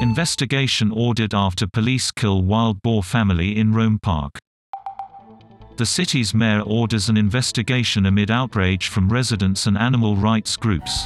Investigation ordered after police kill wild boar family in Rome Park. The city's mayor orders an investigation amid outrage from residents and animal rights groups.